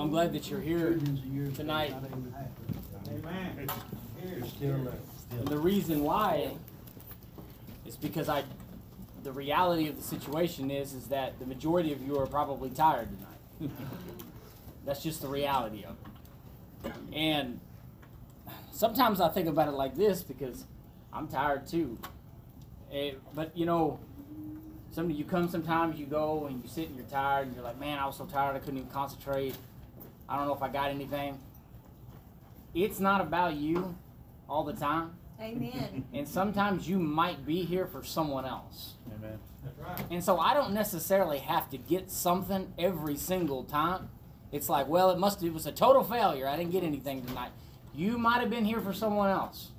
I'm glad that you're here tonight. Amen. And the reason why is because I, the reality of the situation is, is that the majority of you are probably tired tonight. That's just the reality of it. And sometimes I think about it like this because I'm tired too. Eh, but you know, some you come sometimes you go and you sit and you're tired and you're like, man, I was so tired I couldn't even concentrate. I don't know if I got anything. It's not about you all the time. Amen. And sometimes you might be here for someone else. Amen. That's right. And so I don't necessarily have to get something every single time. It's like, well, it must it was a total failure. I didn't get anything tonight. You might have been here for someone else.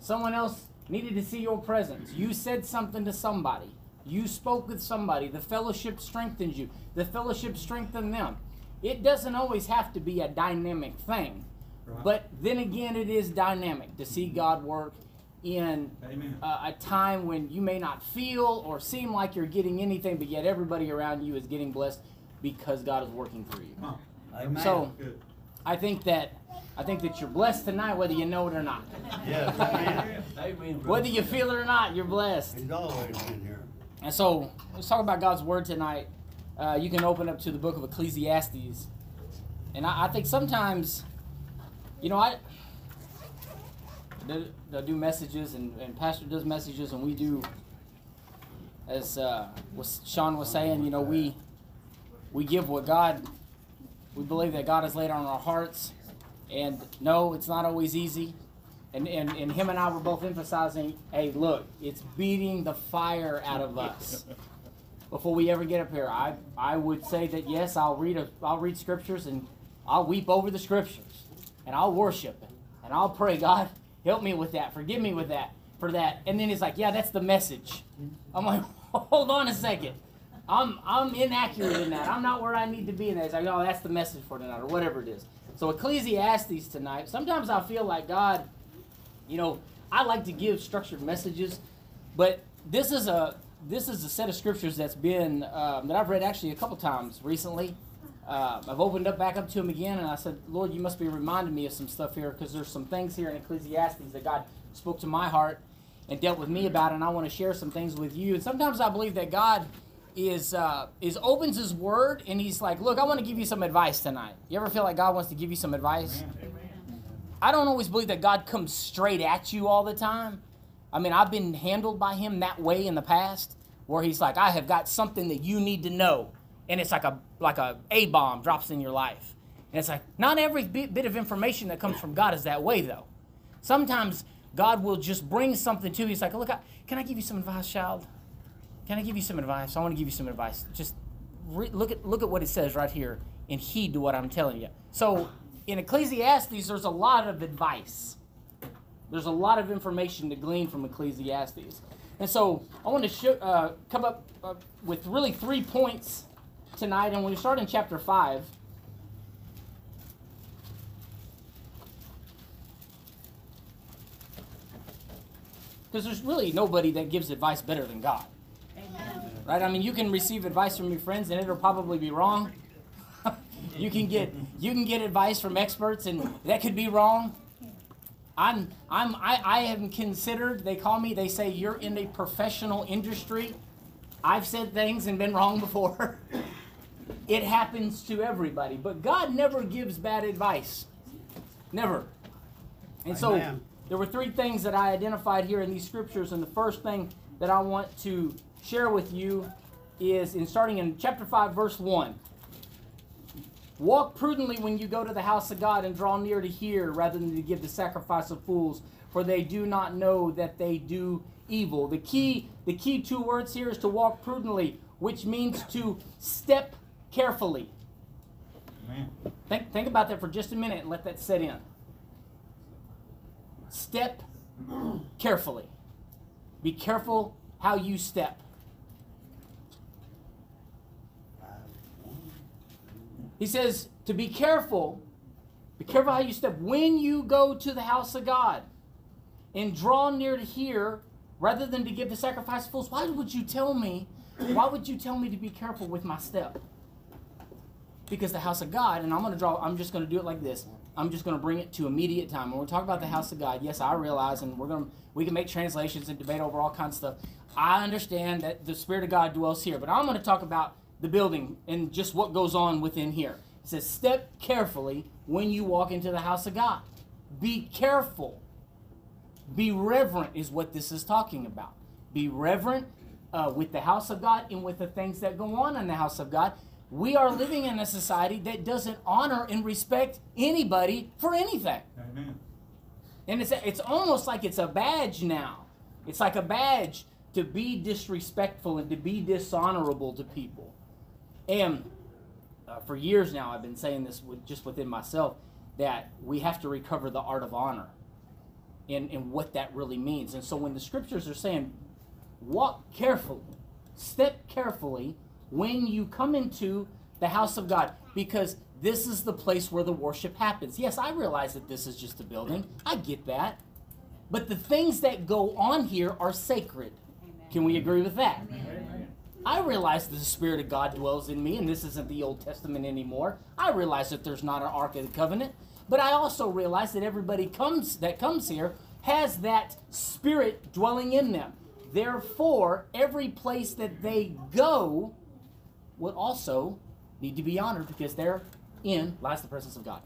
Someone else needed to see your presence. You said something to somebody. You spoke with somebody. The fellowship strengthened you. The fellowship strengthened them. It doesn't always have to be a dynamic thing. Right. But then again, it is dynamic to see God work in Amen. uh, a time when you may not feel or seem like you're getting anything, but yet everybody around you is getting blessed because God is working through you. Come. Amen. So Good. I think that I think that you're blessed tonight, whether you know it or not. Yes, amen. Amen. Whether you feel it or not, you're blessed. He's always been here. And so let's talk about God's word tonight. Uh, you can open up to the book of Ecclesiastes, and I, I think sometimes, you know, I do messages, and, and Pastor does messages, and we do, as uh, was Sean was saying, you know, we we give what God, we believe that God has laid on our hearts, and no, it's not always easy. And, and, and him and I were both emphasizing, hey, look, it's beating the fire out of us before we ever get up here. I, I would say that yes, I'll read a, I'll read scriptures and I'll weep over the scriptures and I'll worship and I'll pray, God, help me with that, forgive me with that, for that. And then he's like, yeah, that's the message. I'm like, hold on a second. I'm I'm inaccurate in that. I'm not where I need to be in that. It's like, oh, that's the message for tonight, or whatever it is. So Ecclesiastes tonight. Sometimes I feel like God, you know, I like to give structured messages, but this is a this is a set of scriptures that's been um, that I've read actually a couple times recently. Uh, I've opened up back up to him again, and I said, Lord, you must be reminding me of some stuff here because there's some things here in Ecclesiastes that God spoke to my heart and dealt with me about, and I want to share some things with you. And sometimes I believe that God is uh, is opens His Word, and He's like, look, I want to give you some advice tonight. You ever feel like God wants to give you some advice? I don't always believe that God comes straight at you all the time. I mean, I've been handled by Him that way in the past, where He's like, I have got something that you need to know, and it's like a like a a bomb drops in your life, and it's like not every bit, of information that comes from God is that way though. Sometimes God will just bring something to you. He's like, look, I, can I give you some advice, child? Can I give you some advice? I want to give you some advice. Just re- look at look at what it says right here and heed to what I'm telling you. So in Ecclesiastes, there's a lot of advice. There's a lot of information to glean from Ecclesiastes, and so I want to show, uh, come up uh, with really three points tonight. And when we start in chapter five. Because there's really nobody that gives advice better than God Amen. right? I mean, you can receive advice from your friends, and it'll probably be wrong. you can get you can get advice from experts, and that could be wrong. I'm I'm I, I am considered. They call me. They say you're in a professional industry. I've said things and been wrong before. it happens to everybody, but God never gives bad advice. Never. And so Amen. there were three things that I identified here in these scriptures, and the first thing that I want to share with you is in starting in chapter 5, verse 1. Walk prudently when you go to the house of God and draw near to hear rather than to give the sacrifice of fools, for they do not know that they do evil. The key, the key two words here is to walk prudently, which means to step carefully. Amen. Think, think about that for just a minute and let that set in. Step carefully. Be careful how you step. He says to be careful. Be careful how you step when you go to the house of God and draw near to hear rather than to give the sacrifice of fools. Why would you tell me? Why would you tell me to be careful with my step? Because the house of God, and I'm going to draw, I'm just going to do it like this. I'm just going to bring it to immediate time. When we talk about the house of God, yes, I realize, and we're going to, we can make translations and debate over all kinds of stuff. I understand that the Spirit of God dwells here, but I'm going to talk about the building and just what goes on within here. It says, step carefully when you walk into the house of God. Be careful. Be reverent, is what this is talking about. Be reverent uh, with the house of God and with the things that go on in the house of God. We are living in a society that doesn't honor and respect anybody for anything. Amen. And it's, it's almost like it's a badge now. It's like a badge to be disrespectful and to be dishonorable to people. And uh, for years now, I've been saying this with, just within myself that we have to recover the art of honor and, and what that really means. And so when the scriptures are saying, walk carefully, step carefully when you come into the house of God, because this is the place where the worship happens. Yes, I realize that this is just a building. I get that. But the things that go on here are sacred. Can we agree with that? Amen. I realize that the Spirit of God dwells in me, and this isn't the Old Testament anymore. I realize that there's not an Ark of the Covenant, but I also realize that everybody comes that comes here has that Spirit dwelling in them. Therefore, every place that they go would also need to be honored because therein lies the presence of God.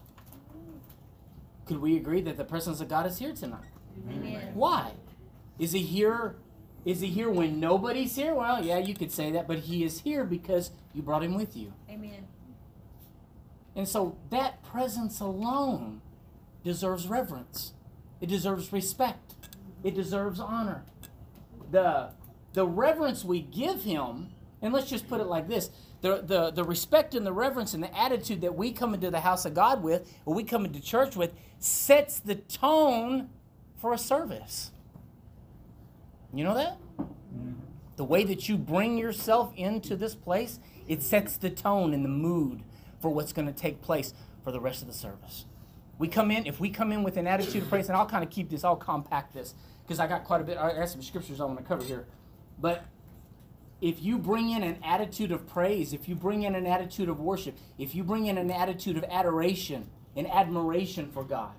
Could we agree that the presence of God is here tonight? Amen. Why? Is he here? Is he here when nobody's here? Well, yeah, you could say that, but he is here because you brought him with you. Amen. And so that presence alone deserves reverence. It deserves respect. It deserves honor. The the reverence we give him, and let's just put it like this. The, the, the respect and the reverence and the attitude that we come into the house of God with, or we come into church with, sets the tone for a service. You know that? The way that you bring yourself into this place, it sets the tone and the mood for what's going to take place for the rest of the service. We come in, if we come in with an attitude of praise, and I'll kind of keep this, I'll compact this, because I got quite a bit, I got some scriptures I want to cover here. But if you bring in an attitude of praise, if you bring in an attitude of worship, if you bring in an attitude of adoration and admiration for God,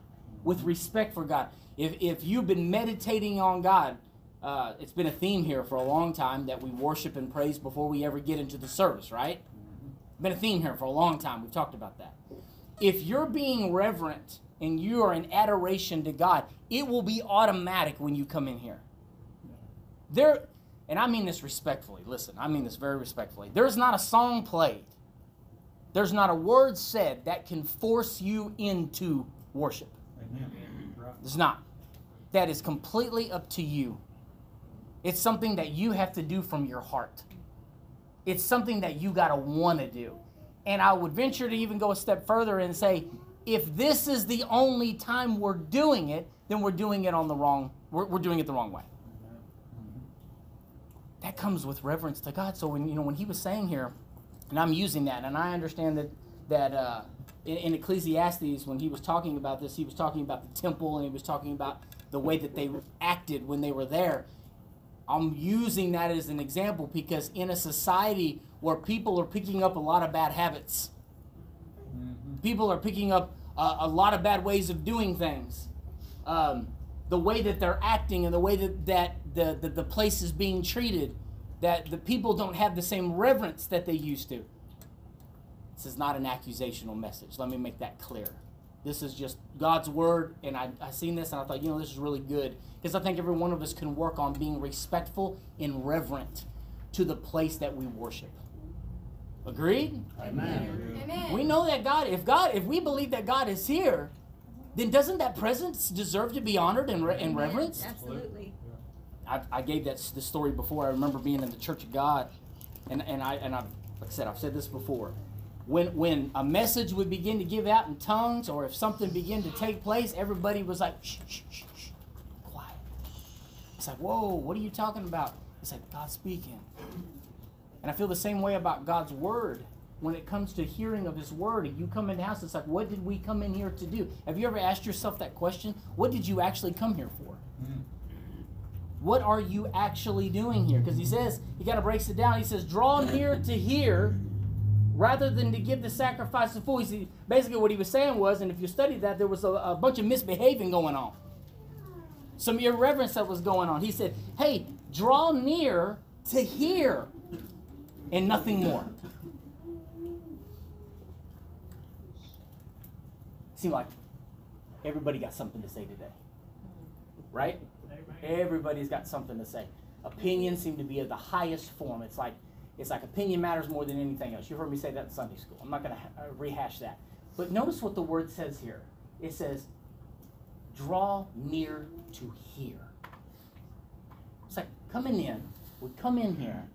with respect for God, if, if you've been meditating on God, uh, it's been a theme here for a long time that we worship and praise before we ever get into the service, right? Been a theme here for a long time. We've talked about that. If you're being reverent and you are in adoration to God, it will be automatic when you come in here. There, and I mean this respectfully. Listen, I mean this very respectfully. There's not a song played. There's not a word said that can force you into worship. Amen. There's not. That is completely up to you. It's something that you have to do from your heart. It's something that you got to want to do. And I would venture to even go a step further and say, if this is the only time we're doing it, then we're doing it on the wrong, we're, we're doing it the wrong way. That comes with reverence to God. So when you know when he was saying here, and I'm using that, and I understand that that uh, in, in Ecclesiastes when he was talking about this, he was talking about the temple and he was talking about the way that they acted when they were there. I'm using that as an example because in a society where people are picking up a lot of bad habits, people are picking up uh, a lot of bad ways of doing things. Um, the way that they're acting and the way that, that the, the, the place is being treated, that the people don't have the same reverence that they used to. This is not an accusational message. Let me make that clear. This is just God's word, and I, I seen this and I thought, you know, this is really good because I think every one of us can work on being respectful and reverent to the place that we worship. Agreed? Amen. Amen. We know that God, if God, if we believe that God is here, then doesn't that presence deserve to be honored and, re- and reverenced? Absolutely. I, I gave that the story before. I remember being in the Church of God, and and I and I like I said I've said this before. When when a message would begin to give out in tongues, or if something began to take place, everybody was like shh shh shh shh, quiet. It's like whoa, what are you talking about? It's like God speaking, and I feel the same way about God's word. When it comes to hearing of His word, and you come in the house, it's like, what did we come in here to do? Have you ever asked yourself that question? What did you actually come here for? what are you actually doing here? Because he says, he kind of breaks it down. He says, draw near to hear rather than to give the sacrifice of fools. Basically, what he was saying was, and if you study that, there was a, a bunch of misbehaving going on, some irreverence that was going on. He said, Hey, draw near to hear and nothing more. Seemed like everybody got something to say today, right? Everybody's got something to say. Opinions seem to be of the highest form. It's like it's like opinion matters more than anything else. You've heard me say that in Sunday school. I'm not going to ha- uh, rehash that. But notice what the word says here. It says, "Draw near to hear." It's like coming in. We come in here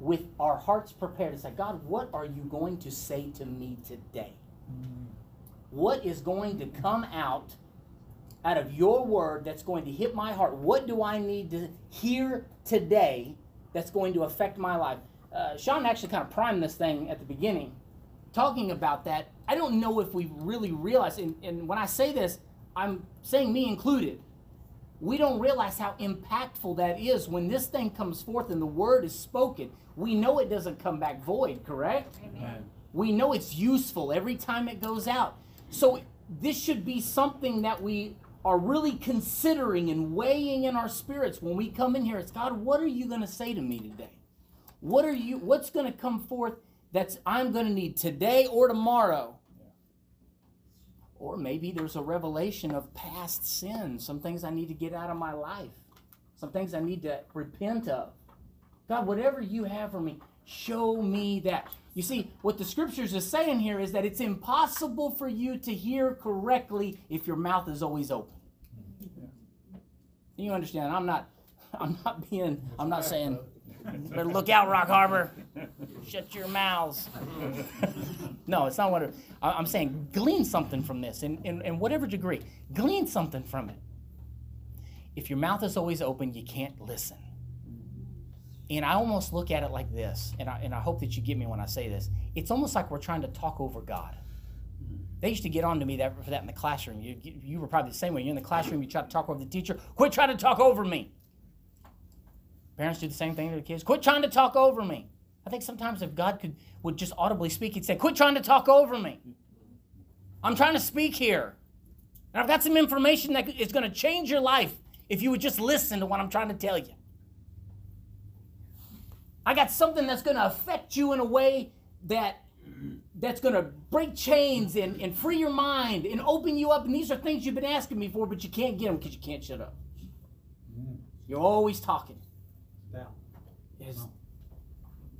with our hearts prepared to say, God, what are you going to say to me today? What is going to come out out of your word that's going to hit my heart? What do I need to hear today that's going to affect my life? Uh, Sean actually kind of primed this thing at the beginning, talking about that. I don't know if we really realize, and, and when I say this, I'm saying me included. We don't realize how impactful that is when this thing comes forth and the word is spoken. We know it doesn't come back void, correct? Amen. We know it's useful every time it goes out. So this should be something that we are really considering and weighing in our spirits when we come in here. It's God, what are you going to say to me today? What are you what's going to come forth that's I'm going to need today or tomorrow? Or maybe there's a revelation of past sins, some things I need to get out of my life, some things I need to repent of. God, whatever you have for me, show me that. You see, what the scriptures is saying here is that it's impossible for you to hear correctly if your mouth is always open. You understand? I'm not I'm not being I'm not saying better look out, Rock Harbor. Shut your mouths. no, it's not what it, I'm saying. Glean something from this, in, in, in whatever degree. Glean something from it. If your mouth is always open, you can't listen. And I almost look at it like this, and I, and I hope that you get me when I say this. It's almost like we're trying to talk over God. They used to get on to me that, for that in the classroom. You, you were probably the same way. You're in the classroom, you try to talk over the teacher. Quit trying to talk over me. Parents do the same thing to the kids. Quit trying to talk over me. I think sometimes if God could would just audibly speak, he'd say, Quit trying to talk over me. I'm trying to speak here. And I've got some information that is going to change your life if you would just listen to what I'm trying to tell you. I got something that's going to affect you in a way that that's going to break chains and, and free your mind and open you up. And these are things you've been asking me for, but you can't get them because you can't shut up. You're always talking. It's,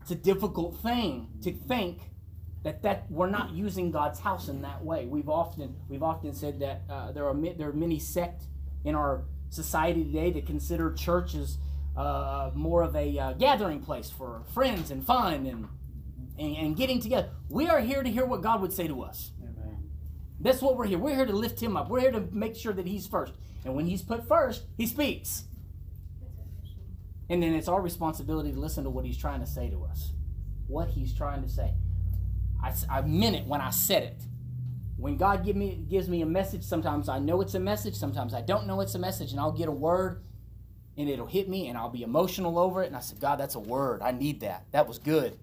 it's a difficult thing to think that that we're not using God's house in that way. We've often we've often said that uh, there are there are many sect in our society today that consider church as uh, more of a uh, gathering place for friends and fun and, and and getting together. We are here to hear what God would say to us. That's what we're here. We're here to lift him up. We're here to make sure that he's first. And when he's put first, he speaks. And then it's our responsibility to listen to what he's trying to say to us. What he's trying to say. I meant it when I said it. When God give me, gives me a message, sometimes I know it's a message, sometimes I don't know it's a message, and I'll get a word and it'll hit me and I'll be emotional over it. And I said, God, that's a word. I need that. That was good.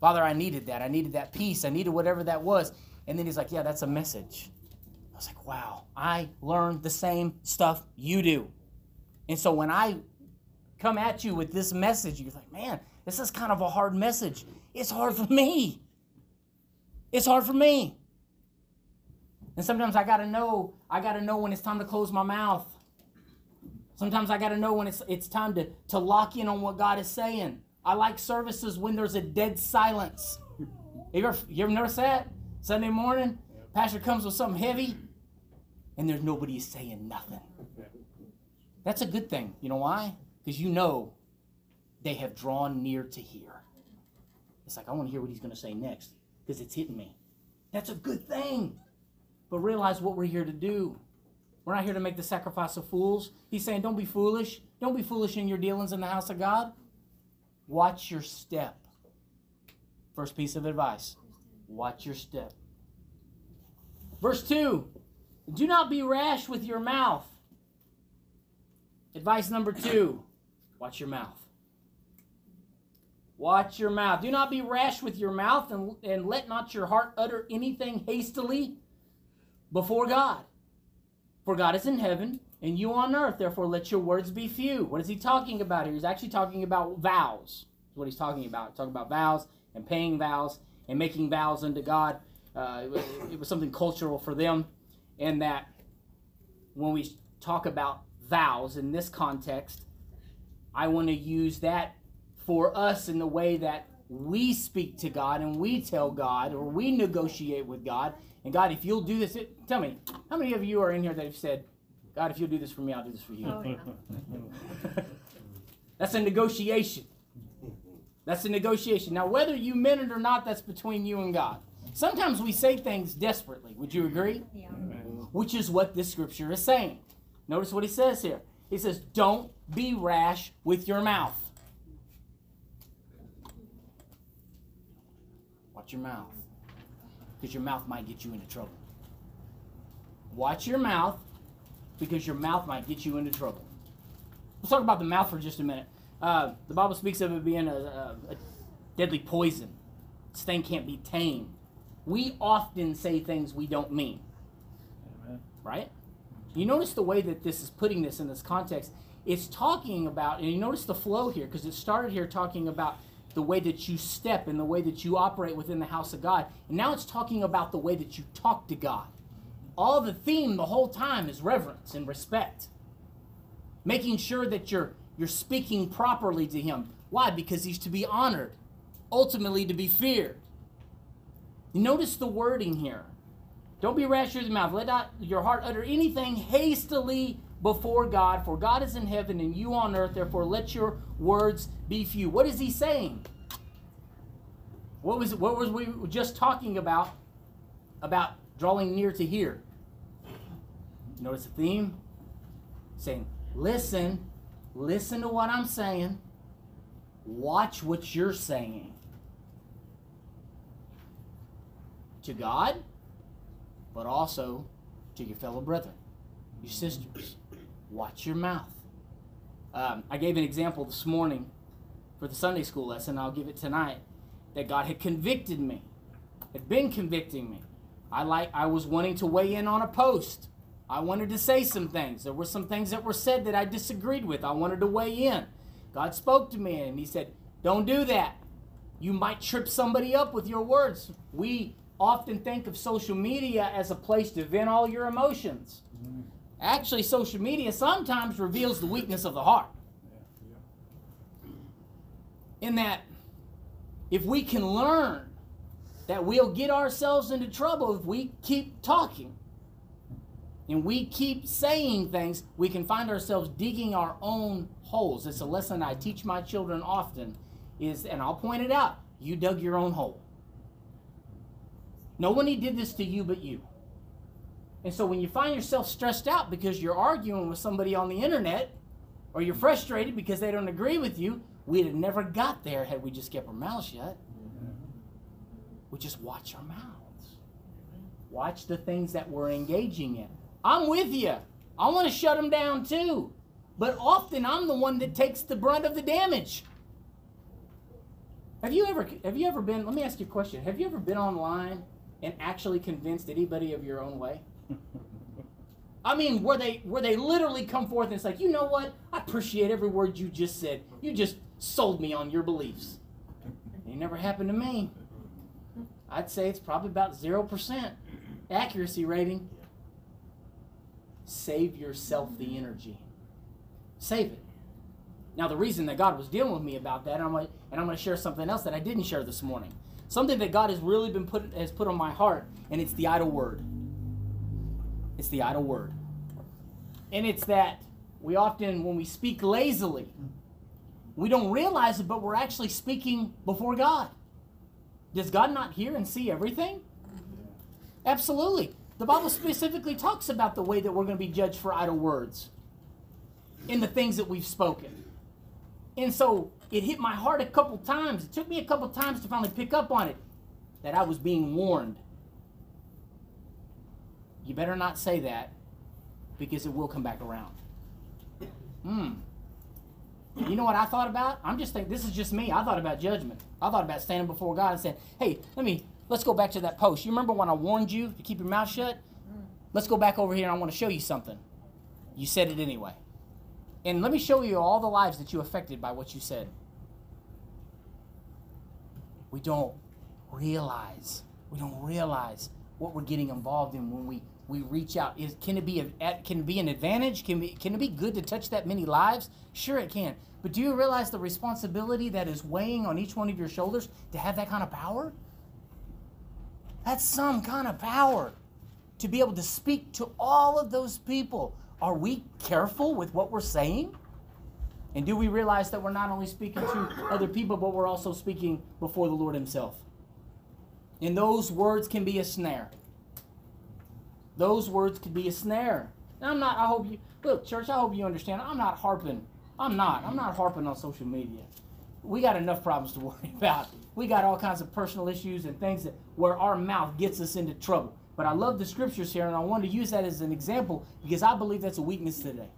Father, I needed that. I needed that peace. I needed whatever that was. And then he's like, Yeah, that's a message. I was like, Wow, I learned the same stuff you do. And so when I come at you with this message, you're like, Man, this is kind of a hard message. It's hard for me. It's hard for me. And sometimes I gotta know, I gotta know when it's time to close my mouth. Sometimes I gotta know when it's it's time to, to lock in on what God is saying. I like services when there's a dead silence. You ever, you ever notice that? Sunday morning, pastor comes with something heavy, and there's nobody saying nothing. That's a good thing. You know why? Because you know they have drawn near to hear. It's like, I want to hear what he's going to say next because it's hitting me. That's a good thing. But realize what we're here to do. We're not here to make the sacrifice of fools. He's saying, don't be foolish. Don't be foolish in your dealings in the house of God. Watch your step. First piece of advice watch your step. Verse 2 Do not be rash with your mouth. Advice number two watch your mouth. Watch your mouth. Do not be rash with your mouth, and, and let not your heart utter anything hastily before God. For God is in heaven, and you on earth. Therefore, let your words be few. What is he talking about here? He's actually talking about vows. What he's talking about. He's talking about vows and paying vows and making vows unto God. Uh, it, was, it was something cultural for them, and that when we talk about vows in this context, I want to use that for us in the way that we speak to God and we tell God or we negotiate with God. And God, if you'll do this, it, tell me, how many of you are in here that have said, God, if you'll do this for me, I'll do this for you? Oh, yeah. That's a negotiation. That's a negotiation. Now, whether you meant it or not, that's between you and God. Sometimes we say things desperately. Would you agree? Yeah. Which is what this scripture is saying. Notice what he says here. He says, Don't be rash with your mouth. Watch your mouth. Because your mouth might get you into trouble. Watch your mouth because your mouth might get you into trouble. Let's talk about the mouth for just a minute. Uh, the Bible speaks of it being a, a, a deadly poison. This thing can't be tamed. We often say things we don't mean, Amen. right? You notice the way that this is putting this in this context. It's talking about, and you notice the flow here, because it started here talking about the way that you step and the way that you operate within the house of God. And now it's talking about the way that you talk to God. All the theme the whole time is reverence and respect. Making sure that you're you're speaking properly to him. Why? Because he's to be honored, ultimately to be feared. Notice the wording here. Don't be rash with your mouth. Let not your heart utter anything hastily before God, for God is in heaven and you on earth. Therefore, let your words be few. What is he saying? What was what was we just talking about? About drawing near to hear. Notice the theme? Saying, listen, listen to what I'm saying. Watch what you're saying. To God, but also to your fellow brethren, your sisters. Watch your mouth. Um, I gave an example this morning for the Sunday school lesson. I'll give it tonight. That God had convicted me, had been convicting me. I like. I was wanting to weigh in on a post. I wanted to say some things. There were some things that were said that I disagreed with. I wanted to weigh in. God spoke to me and He said, "Don't do that. You might trip somebody up with your words." We often think of social media as a place to vent all your emotions. Mm-hmm. Actually, social media sometimes reveals the weakness of the heart. In that, if we can learn that we'll get ourselves into trouble if we keep talking and we keep saying things, we can find ourselves digging our own holes. It's a lesson I teach my children often is and I'll point it out. You dug your own hole. Nobody did this to you but you. And so when you find yourself stressed out because you're arguing with somebody on the internet or you're frustrated because they don't agree with you, we'd have never got there had we just kept our mouths shut. We just watch our mouths. Watch the things that we're engaging in. I'm with you. I want to shut them down too. But often I'm the one that takes the brunt of the damage. Have you ever have you ever been let me ask you a question. Have you ever been online and actually convinced anybody of your own way? I mean, where they where they literally come forth and it's like, you know what? I appreciate every word you just said. You just sold me on your beliefs. It never happened to me. I'd say it's probably about zero percent accuracy rating. Save yourself the energy. Save it. Now, the reason that God was dealing with me about that, and I'm gonna, and I'm going to share something else that I didn't share this morning. Something that God has really been put has put on my heart, and it's the idle word. It's the idle word. And it's that we often, when we speak lazily, we don't realize it, but we're actually speaking before God. Does God not hear and see everything? Absolutely. The Bible specifically talks about the way that we're going to be judged for idle words in the things that we've spoken. And so it hit my heart a couple times. It took me a couple times to finally pick up on it that I was being warned. You better not say that because it will come back around. Hmm. You know what I thought about? I'm just thinking, this is just me. I thought about judgment. I thought about standing before God and saying, hey, let me, let's go back to that post. You remember when I warned you to keep your mouth shut? Let's go back over here and I want to show you something. You said it anyway. And let me show you all the lives that you affected by what you said. We don't realize, we don't realize what we're getting involved in when we, we reach out. Is can it be a, can it be an advantage? Can be, can it be good to touch that many lives? Sure it can. But do you realize the responsibility that is weighing on each one of your shoulders to have that kind of power? That's some kind of power to be able to speak to all of those people. Are we careful with what we're saying? And do we realize that we're not only speaking to other people, but we're also speaking before the Lord Himself? And those words can be a snare. Those words could be a snare. And I'm not, I hope you, look, church, I hope you understand. I'm not harping. I'm not. I'm not harping on social media. We got enough problems to worry about. We got all kinds of personal issues and things that where our mouth gets us into trouble. But I love the scriptures here, and I want to use that as an example because I believe that's a weakness today.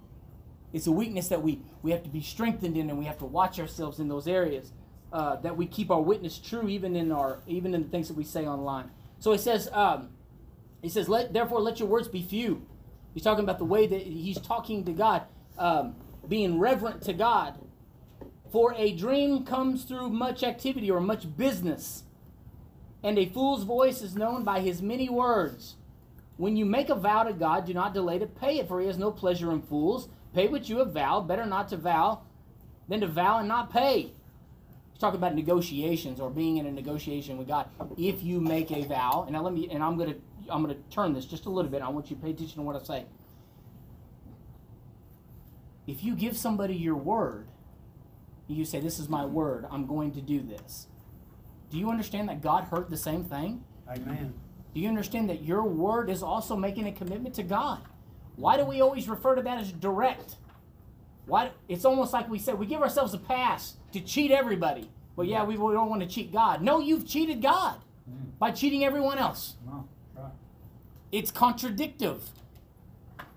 It's a weakness that we, we have to be strengthened in, and we have to watch ourselves in those areas. Uh, that we keep our witness true, even in our even in the things that we say online. So he says, um, he says, let therefore let your words be few. He's talking about the way that he's talking to God, um, being reverent to God. For a dream comes through much activity or much business and a fool's voice is known by his many words. When you make a vow to God, do not delay to pay it, for he has no pleasure in fools. Pay what you have vowed. Better not to vow than to vow and not pay. He's talking about negotiations or being in a negotiation with God. If you make a vow, and now let me, and I'm gonna, I'm gonna turn this just a little bit. I want you to pay attention to what I say. If you give somebody your word, you say, "This is my word. I'm going to do this." Do you understand that God heard the same thing? Amen. Do you understand that your word is also making a commitment to God? Why do we always refer to that as direct? Why it's almost like we said we give ourselves a pass to cheat everybody. Well, yeah, we, we don't want to cheat God. No, you've cheated God by cheating everyone else. No, right. It's contradictive.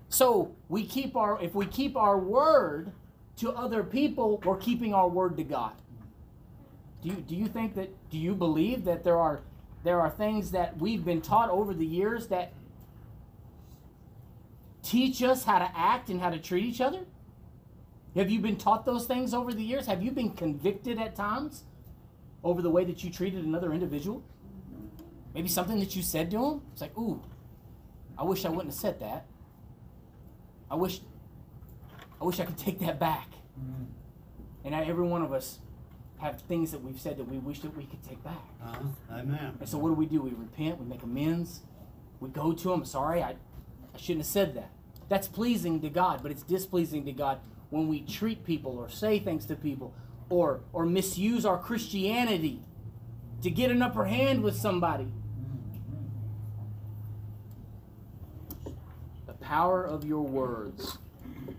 So we keep our if we keep our word to other people, we're keeping our word to God. Do you, do you think that, do you believe that there are, there are things that we've been taught over the years that teach us how to act and how to treat each other? Have you been taught those things over the years? Have you been convicted at times over the way that you treated another individual? Maybe something that you said to him? It's like, ooh, I wish I wouldn't have said that. I wish I wish I could take that back. Mm. And every one of us have things that we've said that we wish that we could take back. Uh-huh. Amen. And so what do we do? We repent, we make amends, we go to him, sorry, I, I shouldn't have said that. That's pleasing to God, but it's displeasing to God when we treat people or say things to people or or misuse our Christianity to get an upper hand with somebody. The power of your words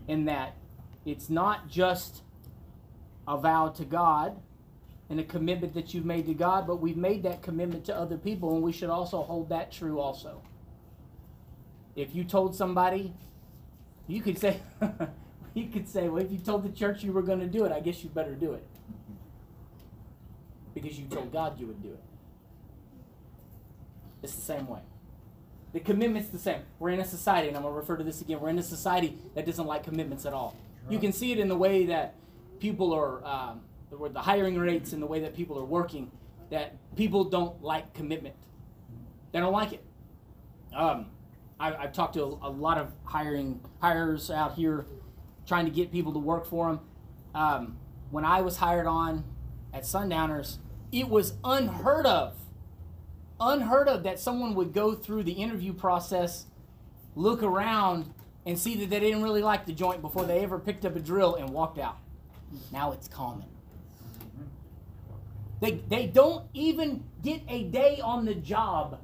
in that it's not just a vow to God and a commitment that you've made to God, but we've made that commitment to other people, and we should also hold that true also. If you told somebody, you could say, you could say, well, if you told the church you were going to do it, I guess you better do it. Because you told God you would do it. It's the same way. The commitment's the same. We're in a society, and I'm going to refer to this again. We're in a society that doesn't like commitments at all. You can see it in the way that people are, um, the, the hiring rates and the way that people are working, that people don't like commitment. They don't like it. Um, I, I've talked to a, a lot of hiring hires out here, trying to get people to work for them. Um, when I was hired on at Sundowners, it was unheard of, unheard of that someone would go through the interview process, look around, and see that they didn't really like the joint before they ever picked up a drill and walked out. Now it's common. They, they don't even get a day on the job,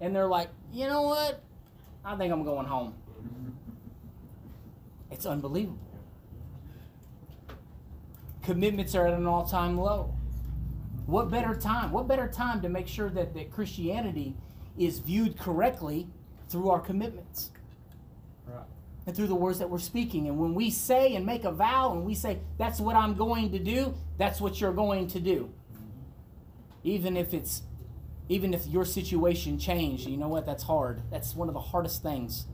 and they're like, you know what? I think I'm going home. It's unbelievable. Commitments are at an all time low. What better time? What better time to make sure that, that Christianity is viewed correctly through our commitments? Right. and through the words that we're speaking. And when we say and make a vow and we say, that's what I'm going to do, that's what you're going to do. Even if it's even if your situation changed, you know what? That's hard. That's one of the hardest things.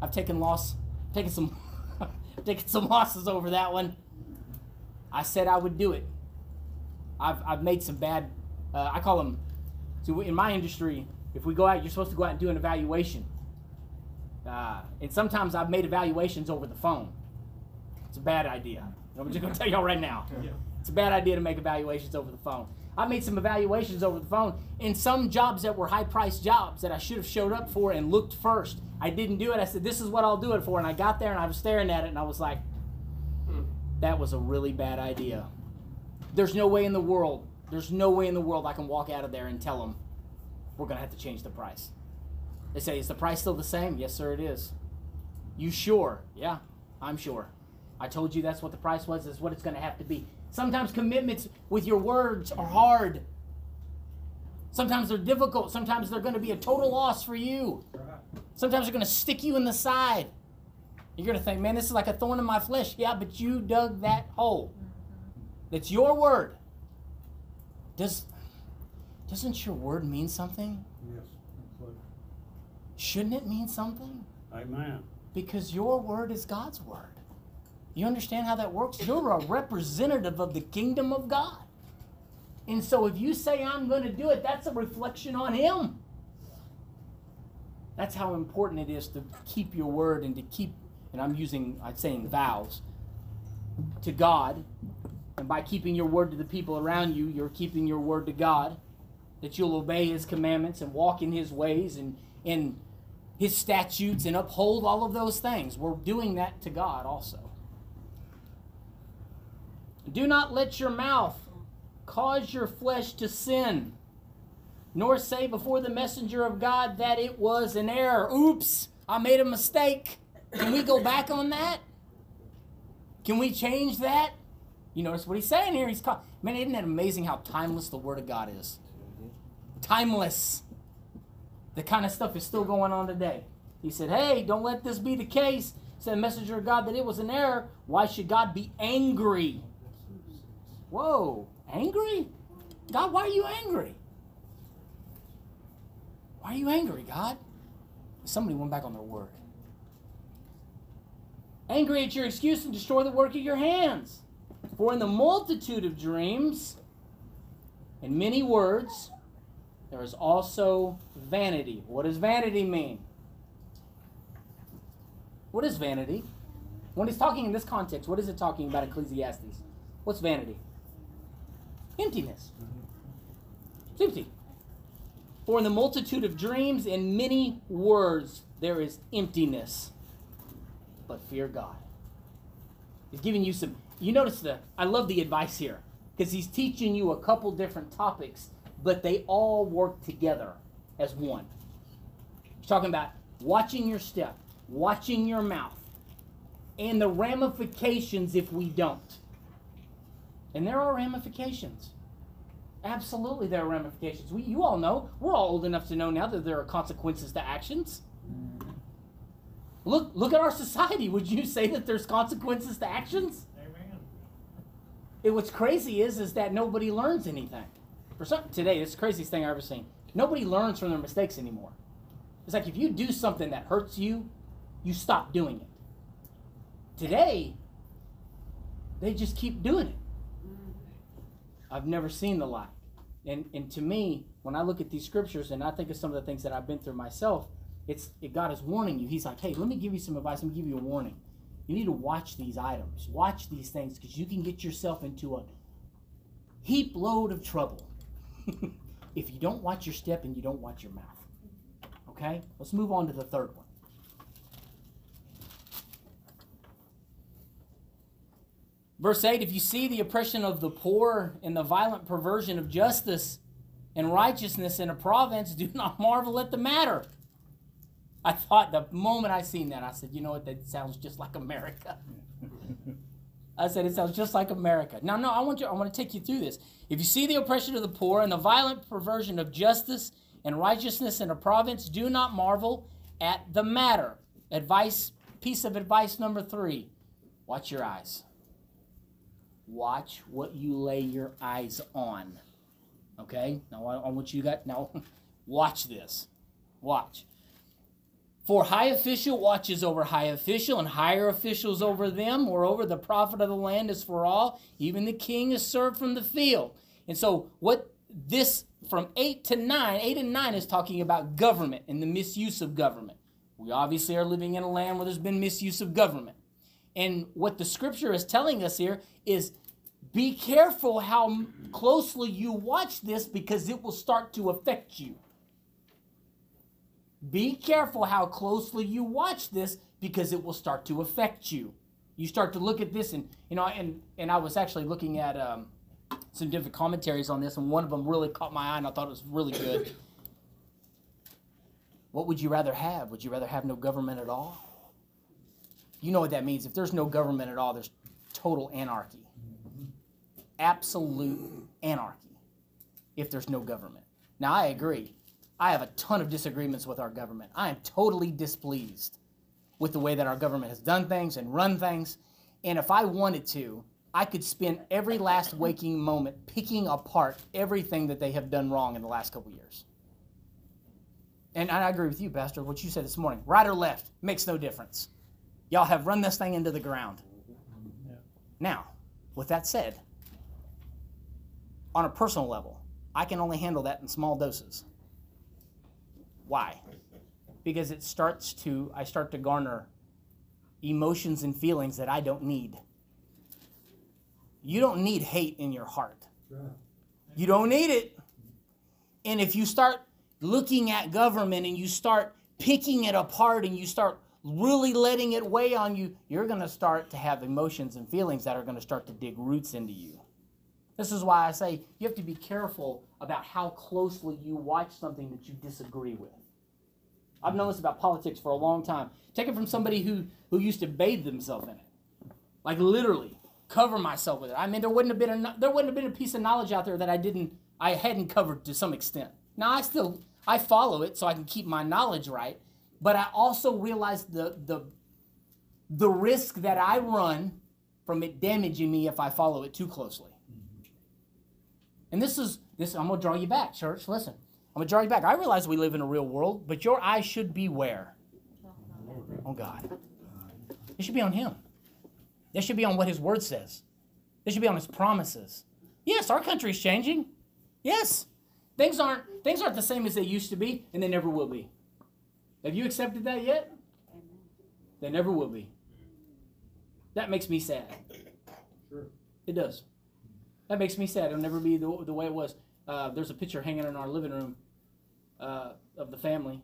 I've taken loss, taken some, taken some losses over that one. I said I would do it. I've, I've made some bad. Uh, I call them. So in my industry, if we go out, you're supposed to go out and do an evaluation. Uh, and sometimes I've made evaluations over the phone. It's a bad idea. I'm just going to tell y'all right now. It's a bad idea to make evaluations over the phone. I made some evaluations over the phone in some jobs that were high priced jobs that I should have showed up for and looked first. I didn't do it. I said, This is what I'll do it for. And I got there and I was staring at it and I was like, hmm. That was a really bad idea. There's no way in the world, there's no way in the world I can walk out of there and tell them we're going to have to change the price. They say, Is the price still the same? Yes, sir, it is. You sure? Yeah, I'm sure. I told you that's what the price was, is what it's going to have to be. Sometimes commitments with your words are hard. Sometimes they're difficult. Sometimes they're going to be a total loss for you. Sometimes they're going to stick you in the side. You're going to think, man, this is like a thorn in my flesh. Yeah, but you dug that hole. That's your word. Does doesn't your word mean something? Yes, absolutely. Shouldn't it mean something? Amen. Because your word is God's word. You understand how that works? You're a representative of the kingdom of God. And so if you say, I'm going to do it, that's a reflection on Him. That's how important it is to keep your word and to keep, and I'm using, I'm saying vows, to God. And by keeping your word to the people around you, you're keeping your word to God. That you'll obey His commandments and walk in His ways and in His statutes and uphold all of those things. We're doing that to God also. Do not let your mouth cause your flesh to sin, nor say before the messenger of God that it was an error. Oops, I made a mistake. Can we go back on that? Can we change that? You notice what he's saying here. He's man, isn't it amazing how timeless the Word of God is? Timeless. The kind of stuff is still going on today. He said, hey, don't let this be the case. Said the messenger of God that it was an error. Why should God be angry? Whoa, angry? God, why are you angry? Why are you angry, God? Somebody went back on their word. Angry at your excuse and destroy the work of your hands. For in the multitude of dreams and many words, there is also vanity. What does vanity mean? What is vanity? When he's talking in this context, what is it talking about Ecclesiastes? What's vanity? Emptiness. It's empty. For in the multitude of dreams and many words there is emptiness. But fear God. He's giving you some. You notice the. I love the advice here because he's teaching you a couple different topics, but they all work together as one. He's talking about watching your step, watching your mouth, and the ramifications if we don't. And there are ramifications. Absolutely, there are ramifications. We, you all know. We're all old enough to know now that there are consequences to actions. Look, look at our society. Would you say that there's consequences to actions? Amen. It, what's crazy is, is that nobody learns anything. For some today, it's the craziest thing I've ever seen. Nobody learns from their mistakes anymore. It's like if you do something that hurts you, you stop doing it. Today, they just keep doing it. I've never seen the like. And, and to me, when I look at these scriptures and I think of some of the things that I've been through myself, it's it, God is warning you. He's like, hey, let me give you some advice. Let me give you a warning. You need to watch these items, watch these things, because you can get yourself into a heap load of trouble if you don't watch your step and you don't watch your mouth. Okay? Let's move on to the third one. Verse 8 If you see the oppression of the poor and the violent perversion of justice and righteousness in a province, do not marvel at the matter. I thought the moment I seen that, I said, you know what, that sounds just like America. I said, it sounds just like America. Now, no, I want you, I want to take you through this. If you see the oppression of the poor and the violent perversion of justice and righteousness in a province, do not marvel at the matter. Advice piece of advice number three watch your eyes. Watch what you lay your eyes on. Okay? Now, I, want you got now, watch this. Watch. For high official watches over high official, and higher officials over them. Moreover, the profit of the land is for all. Even the king is served from the field. And so, what this from 8 to 9, 8 and 9 is talking about government and the misuse of government. We obviously are living in a land where there's been misuse of government. And what the scripture is telling us here is be careful how closely you watch this because it will start to affect you. Be careful how closely you watch this because it will start to affect you. You start to look at this, and you know, and and I was actually looking at um, some different commentaries on this, and one of them really caught my eye, and I thought it was really good. What would you rather have? Would you rather have no government at all? You know what that means. If there's no government at all, there's total anarchy. Absolute anarchy if there's no government. Now, I agree. I have a ton of disagreements with our government. I am totally displeased with the way that our government has done things and run things. And if I wanted to, I could spend every last waking moment picking apart everything that they have done wrong in the last couple years. And I agree with you, Pastor, what you said this morning. Right or left makes no difference. Y'all have run this thing into the ground. Now, with that said, on a personal level, I can only handle that in small doses. Why? Because it starts to, I start to garner emotions and feelings that I don't need. You don't need hate in your heart. You don't need it. And if you start looking at government and you start picking it apart and you start really letting it weigh on you, you're going to start to have emotions and feelings that are going to start to dig roots into you. This is why I say you have to be careful about how closely you watch something that you disagree with. I've known this about politics for a long time. Take it from somebody who, who used to bathe themselves in it. Like literally cover myself with it. I mean there wouldn't have been a, there wouldn't have been a piece of knowledge out there that I didn't I hadn't covered to some extent. Now I still I follow it so I can keep my knowledge right, but I also realize the the the risk that I run from it damaging me if I follow it too closely. Mm-hmm. And this is this I'm gonna draw you back, church. Listen. I'm gonna draw you back. I realize we live in a real world, but your eyes should be where? On God. It should be on Him. They should be on what His Word says. They should be on His promises. Yes, our country is changing. Yes, things aren't things aren't the same as they used to be, and they never will be. Have you accepted that yet? They never will be. That makes me sad. Sure. It does. That makes me sad. It'll never be the, the way it was. Uh, there's a picture hanging in our living room uh, of the family,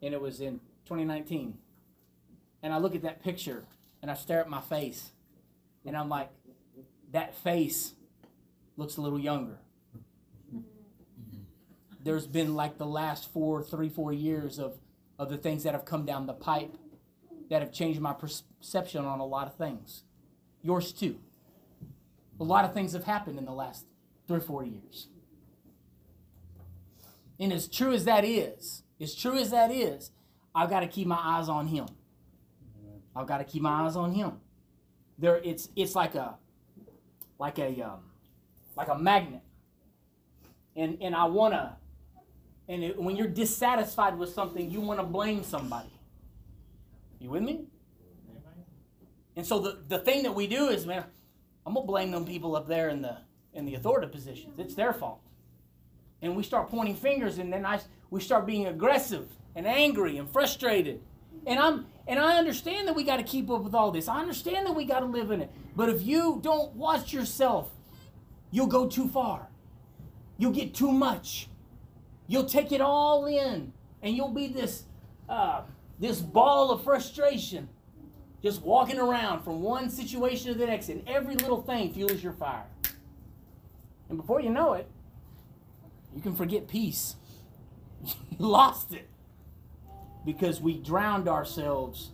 and it was in 2019. And I look at that picture and I stare at my face, and I'm like, that face looks a little younger. There's been like the last four, three, four years of, of the things that have come down the pipe that have changed my perception on a lot of things. Yours too. A lot of things have happened in the last three or four years. And as true as that is, as true as that is, I've got to keep my eyes on him. I've got to keep my eyes on him. There, it's it's like a like a um, like a magnet, and and I wanna, and it, when you're dissatisfied with something, you want to blame somebody. You with me? And so the the thing that we do is, man, I'm gonna blame them people up there in the in the authority positions. It's their fault and we start pointing fingers and then I, we start being aggressive and angry and frustrated and i'm and i understand that we got to keep up with all this i understand that we got to live in it but if you don't watch yourself you'll go too far you'll get too much you'll take it all in and you'll be this uh, this ball of frustration just walking around from one situation to the next and every little thing fuels your fire and before you know it you can forget peace. you lost it because we drowned ourselves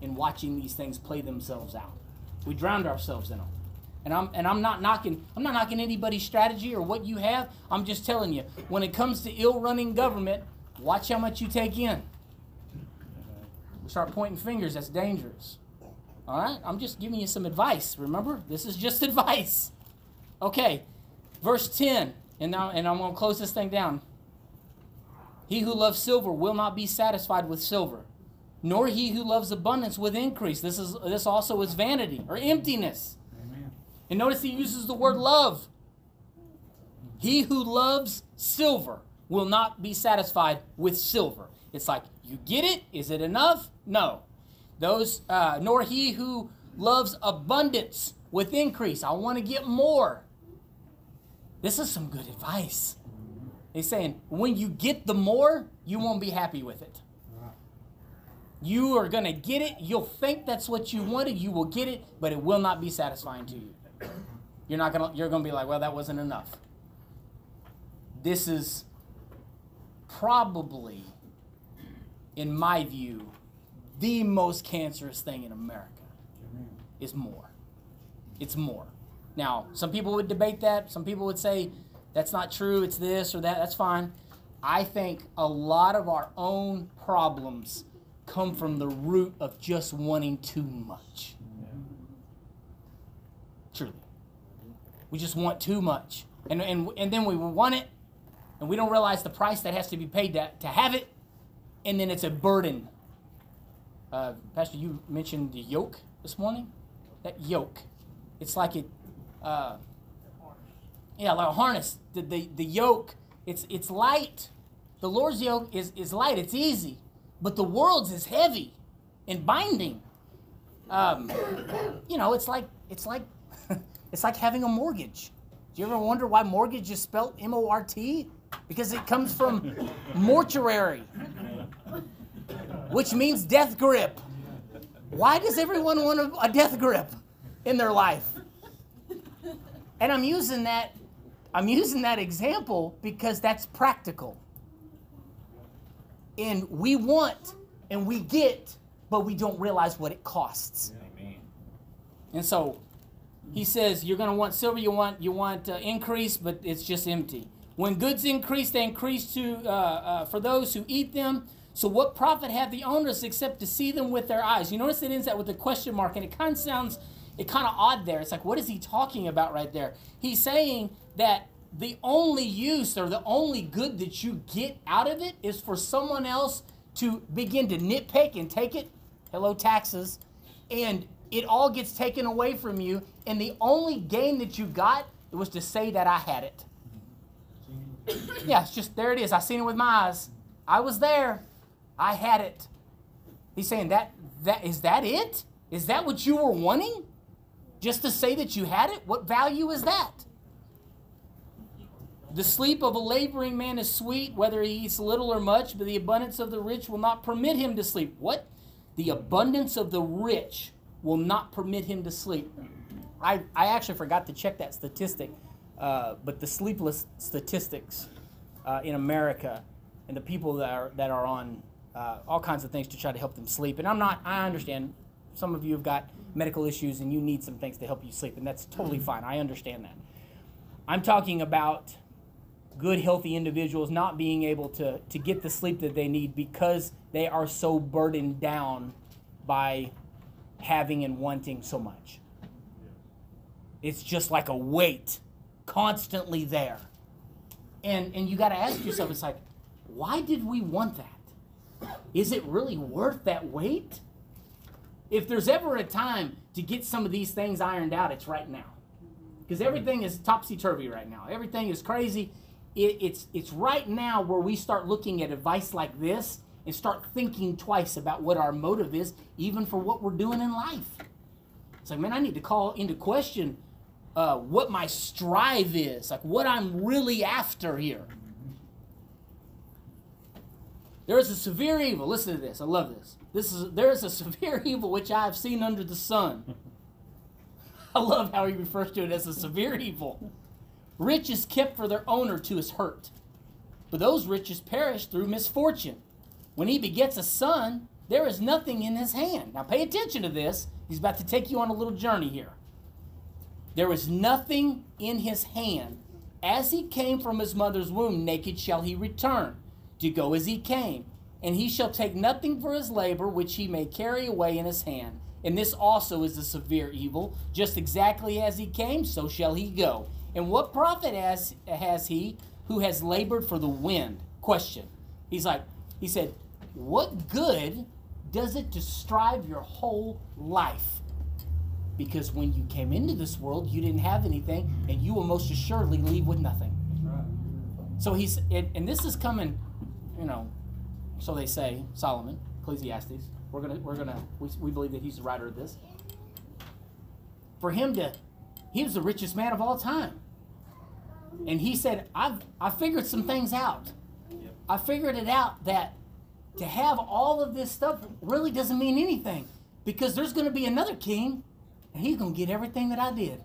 in watching these things play themselves out. We drowned ourselves in them. And I'm and I'm not knocking I'm not knocking anybody's strategy or what you have. I'm just telling you, when it comes to ill running government, watch how much you take in. start pointing fingers, that's dangerous. All right? I'm just giving you some advice. Remember? This is just advice. Okay. Verse 10. And now and I'm going to close this thing down. He who loves silver will not be satisfied with silver, nor he who loves abundance with increase. This is this also is vanity or emptiness. And notice he uses the word love. He who loves silver will not be satisfied with silver. It's like, you get it? Is it enough? No. Those, uh, nor he who loves abundance with increase. I want to get more. This is some good advice. He's saying, when you get the more, you won't be happy with it. You are going to get it. You'll think that's what you wanted. You will get it, but it will not be satisfying to you. You're not to you're to be like, "Well, that wasn't enough." This is probably in my view the most cancerous thing in America is more. It's more. Now, some people would debate that. Some people would say that's not true. It's this or that. That's fine. I think a lot of our own problems come from the root of just wanting too much. We just want too much. And, and, and then we want it, and we don't realize the price that has to be paid to, to have it, and then it's a burden. Uh, Pastor, you mentioned the yoke this morning. That yoke. It's like it, uh, yeah, like a harness. The, the, the yoke, it's, it's light. The Lord's yoke is, is light, it's easy. But the world's is heavy and binding. Um, you know, it's like, it's like, it's like having a mortgage. Do you ever wonder why mortgage is spelled M O R T? Because it comes from mortuary, which means death grip. Why does everyone want a, a death grip in their life? And I'm using that I'm using that example because that's practical. And we want and we get, but we don't realize what it costs. Amen. And so he says you're going to want silver, you want you want uh, increase, but it's just empty. When goods increase, they increase to uh, uh, for those who eat them. So what profit have the owners except to see them with their eyes? You notice it ends that with a question mark, and it kind of sounds it kind of odd there. It's like what is he talking about right there? He's saying that the only use or the only good that you get out of it is for someone else to begin to nitpick and take it. Hello, taxes. And it all gets taken away from you. And the only gain that you got was to say that I had it. Yeah, it's just there it is. I seen it with my eyes. I was there. I had it. He's saying that that is that it? Is that what you were wanting? Just to say that you had it? What value is that? The sleep of a laboring man is sweet, whether he eats little or much, but the abundance of the rich will not permit him to sleep. What? The abundance of the rich will not permit him to sleep. I, I actually forgot to check that statistic, uh, but the sleepless statistics uh, in America and the people that are, that are on uh, all kinds of things to try to help them sleep. And I'm not, I understand some of you have got medical issues and you need some things to help you sleep, and that's totally fine. I understand that. I'm talking about good, healthy individuals not being able to, to get the sleep that they need because they are so burdened down by having and wanting so much. It's just like a weight constantly there. And, and you got to ask yourself, it's like, why did we want that? Is it really worth that weight? If there's ever a time to get some of these things ironed out, it's right now. Because everything is topsy turvy right now. Everything is crazy it, it's it's right now where we start looking at advice like this and start thinking twice about what our motive is, even for what we're doing in life. It's like, man, I need to call into question uh, what my strive is, like what I'm really after here. There is a severe evil. Listen to this. I love this. This is there is a severe evil which I have seen under the sun. I love how he refers to it as a severe evil. Riches kept for their owner to his hurt. But those riches perish through misfortune. When he begets a son, there is nothing in his hand. Now pay attention to this. He's about to take you on a little journey here. There is nothing in his hand. As he came from his mother's womb, naked shall he return, to go as he came. and he shall take nothing for his labor which he may carry away in his hand. And this also is a severe evil. Just exactly as he came, so shall he go. And what profit has, has he who has labored for the wind? Question. He's like, he said, What good does it to strive your whole life? Because when you came into this world, you didn't have anything, and you will most assuredly leave with nothing. So he's, and, and this is coming, you know, so they say, Solomon, Ecclesiastes. We're gonna, we're gonna, we, we believe that he's the writer of this. For him to, he was the richest man of all time. And he said, I've, I figured some things out. I figured it out that to have all of this stuff really doesn't mean anything because there's going to be another king and he's going to get everything that I did.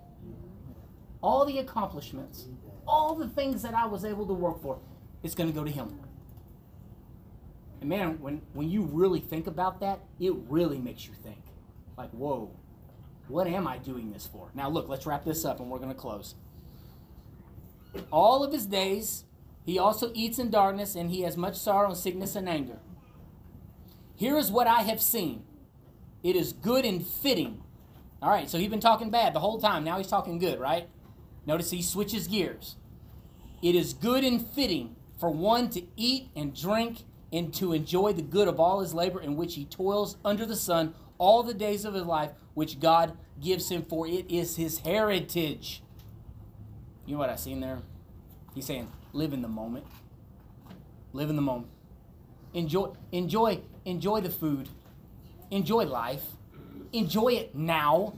All the accomplishments, all the things that I was able to work for, it's going to go to him. And man, when, when you really think about that, it really makes you think. Like, whoa, what am I doing this for? Now, look, let's wrap this up and we're going to close. All of his days, he also eats in darkness, and he has much sorrow and sickness and anger. Here is what I have seen it is good and fitting. All right, so he's been talking bad the whole time. Now he's talking good, right? Notice he switches gears. It is good and fitting for one to eat and drink and to enjoy the good of all his labor in which he toils under the sun all the days of his life, which God gives him, for it is his heritage. You know what I've seen there? He's saying, live in the moment. Live in the moment. Enjoy, enjoy, enjoy the food. Enjoy life. Enjoy it now.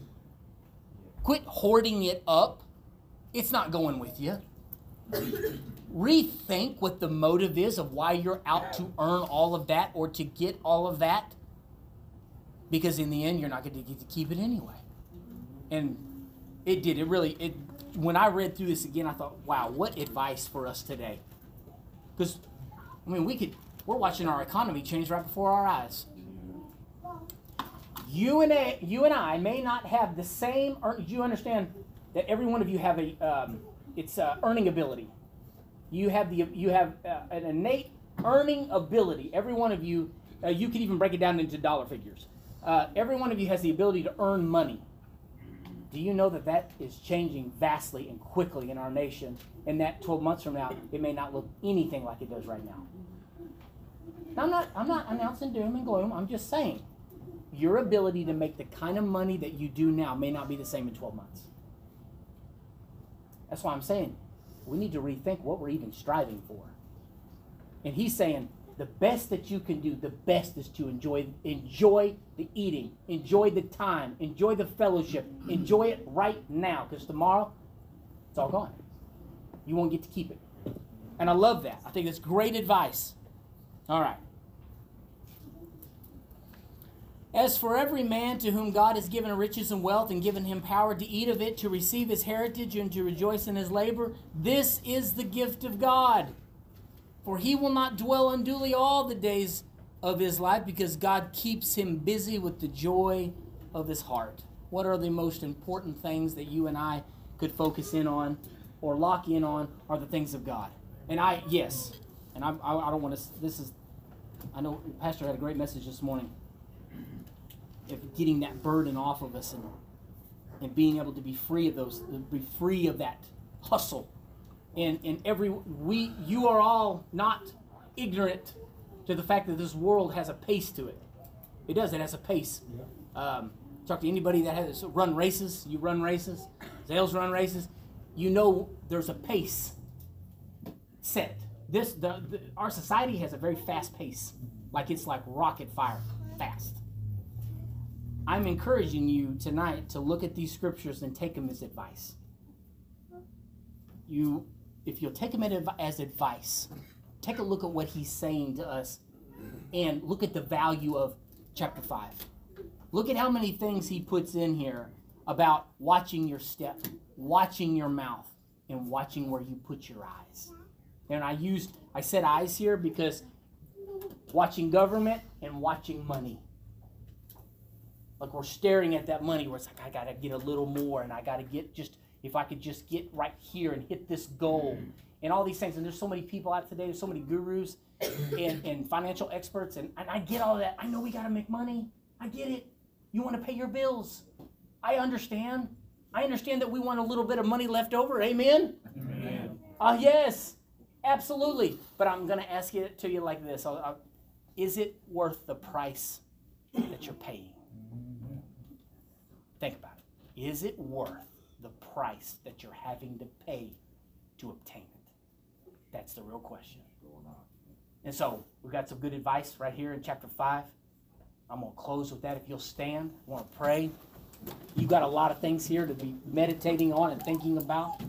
Quit hoarding it up. It's not going with you. Rethink what the motive is of why you're out to earn all of that or to get all of that. Because in the end, you're not going to get to keep it anyway. And it did. It really, it when I read through this again, I thought, wow, what advice for us today. Because, I mean, we could, we're watching our economy change right before our eyes. You and, a, you and I may not have the same, you understand that every one of you have a, um, it's earning ability. You have the, you have uh, an innate earning ability. Every one of you, uh, you can even break it down into dollar figures. Uh, every one of you has the ability to earn money. Do you know that that is changing vastly and quickly in our nation? And that 12 months from now, it may not look anything like it does right now. Now I'm not, I'm not announcing doom and gloom. I'm just saying your ability to make the kind of money that you do now may not be the same in 12 months. That's why I'm saying we need to rethink what we're even striving for. And he's saying the best that you can do, the best is to enjoy enjoy the eating, enjoy the time, enjoy the fellowship, enjoy it right now, because tomorrow it's all gone. You won't get to keep it. And I love that. I think that's great advice. All right. As for every man to whom God has given riches and wealth and given him power to eat of it, to receive his heritage, and to rejoice in his labor, this is the gift of God. For he will not dwell unduly all the days of his life because God keeps him busy with the joy of his heart. What are the most important things that you and I could focus in on or lock in on are the things of God. And I, yes, and I, I, I don't want to, this is, I know Pastor had a great message this morning of getting that burden off of us and, and being able to be free of those, be free of that hustle and and every we you are all not ignorant to the fact that this world has a pace to it. It does. It has a pace. Um, talk to anybody that has run races. You run races. Zales run races. You know there's a pace set. This the, the our society has a very fast pace, like it's like rocket fire, fast. I'm encouraging you tonight to look at these scriptures and take them as advice. You if you'll take them as advice, take a look at what he's saying to us and look at the value of chapter 5. Look at how many things he puts in here about watching your step, watching your mouth, and watching where you put your eyes. And I used, I said eyes here because watching government and watching money. Like we're staring at that money where it's like, I got to get a little more and I got to get just if I could just get right here and hit this goal and all these things. And there's so many people out today, there's so many gurus and, and financial experts, and, and I get all that. I know we got to make money. I get it. You want to pay your bills. I understand. I understand that we want a little bit of money left over. Amen? Amen. Uh, yes, absolutely. But I'm going to ask it to you like this I'll, I'll- Is it worth the price that you're paying? Think about it. Is it worth the price that you're having to pay to obtain it? That's the real question. And so we got some good advice right here in chapter 5. I'm going to close with that. If you'll stand, I want to pray. You got a lot of things here to be meditating on and thinking about.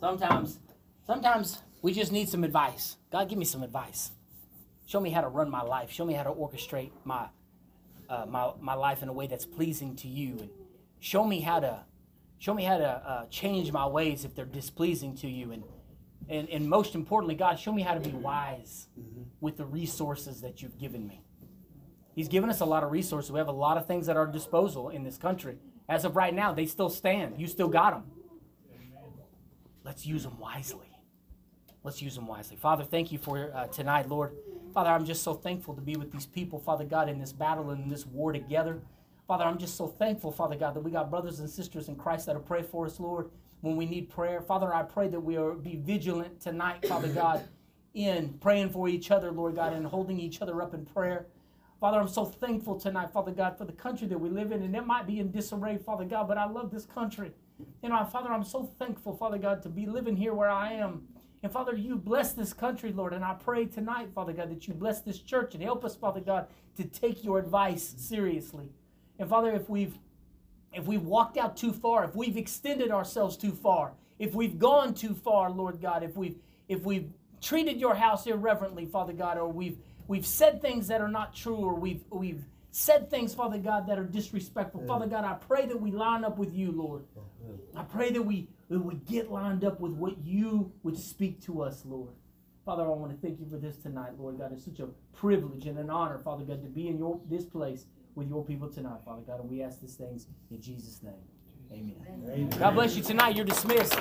Sometimes, sometimes, we just need some advice. God, give me some advice. Show me how to run my life. Show me how to orchestrate my uh, my my life in a way that's pleasing to you, and show me how to show me how to uh, change my ways if they're displeasing to you, and and and most importantly, God, show me how to be wise with the resources that you've given me. He's given us a lot of resources. We have a lot of things at our disposal in this country. As of right now, they still stand. You still got them. Let's use them wisely. Let's use them wisely. Father, thank you for uh, tonight, Lord. Father, I'm just so thankful to be with these people, Father God, in this battle and in this war together. Father, I'm just so thankful, Father God, that we got brothers and sisters in Christ that'll pray for us, Lord, when we need prayer. Father, I pray that we will be vigilant tonight, Father God, in praying for each other, Lord God, and holding each other up in prayer. Father, I'm so thankful tonight, Father God, for the country that we live in. And it might be in disarray, Father God, but I love this country. You know, Father, I'm so thankful, Father God, to be living here where I am. And Father, you bless this country, Lord. And I pray tonight, Father God, that you bless this church and help us, Father God, to take your advice seriously. And Father, if we've if we've walked out too far, if we've extended ourselves too far, if we've gone too far, Lord God, if we've if we've treated your house irreverently, Father God, or we've we've said things that are not true, or we've we've said things, Father God, that are disrespectful. Father God, I pray that we line up with you, Lord. Oh, I pray that we that we get lined up with what you would speak to us, Lord. Father, I want to thank you for this tonight, Lord God. It's such a privilege and an honor, Father God, to be in your this place with your people tonight, Father God. And we ask these things in Jesus' name. Amen. God bless you tonight. You're dismissed.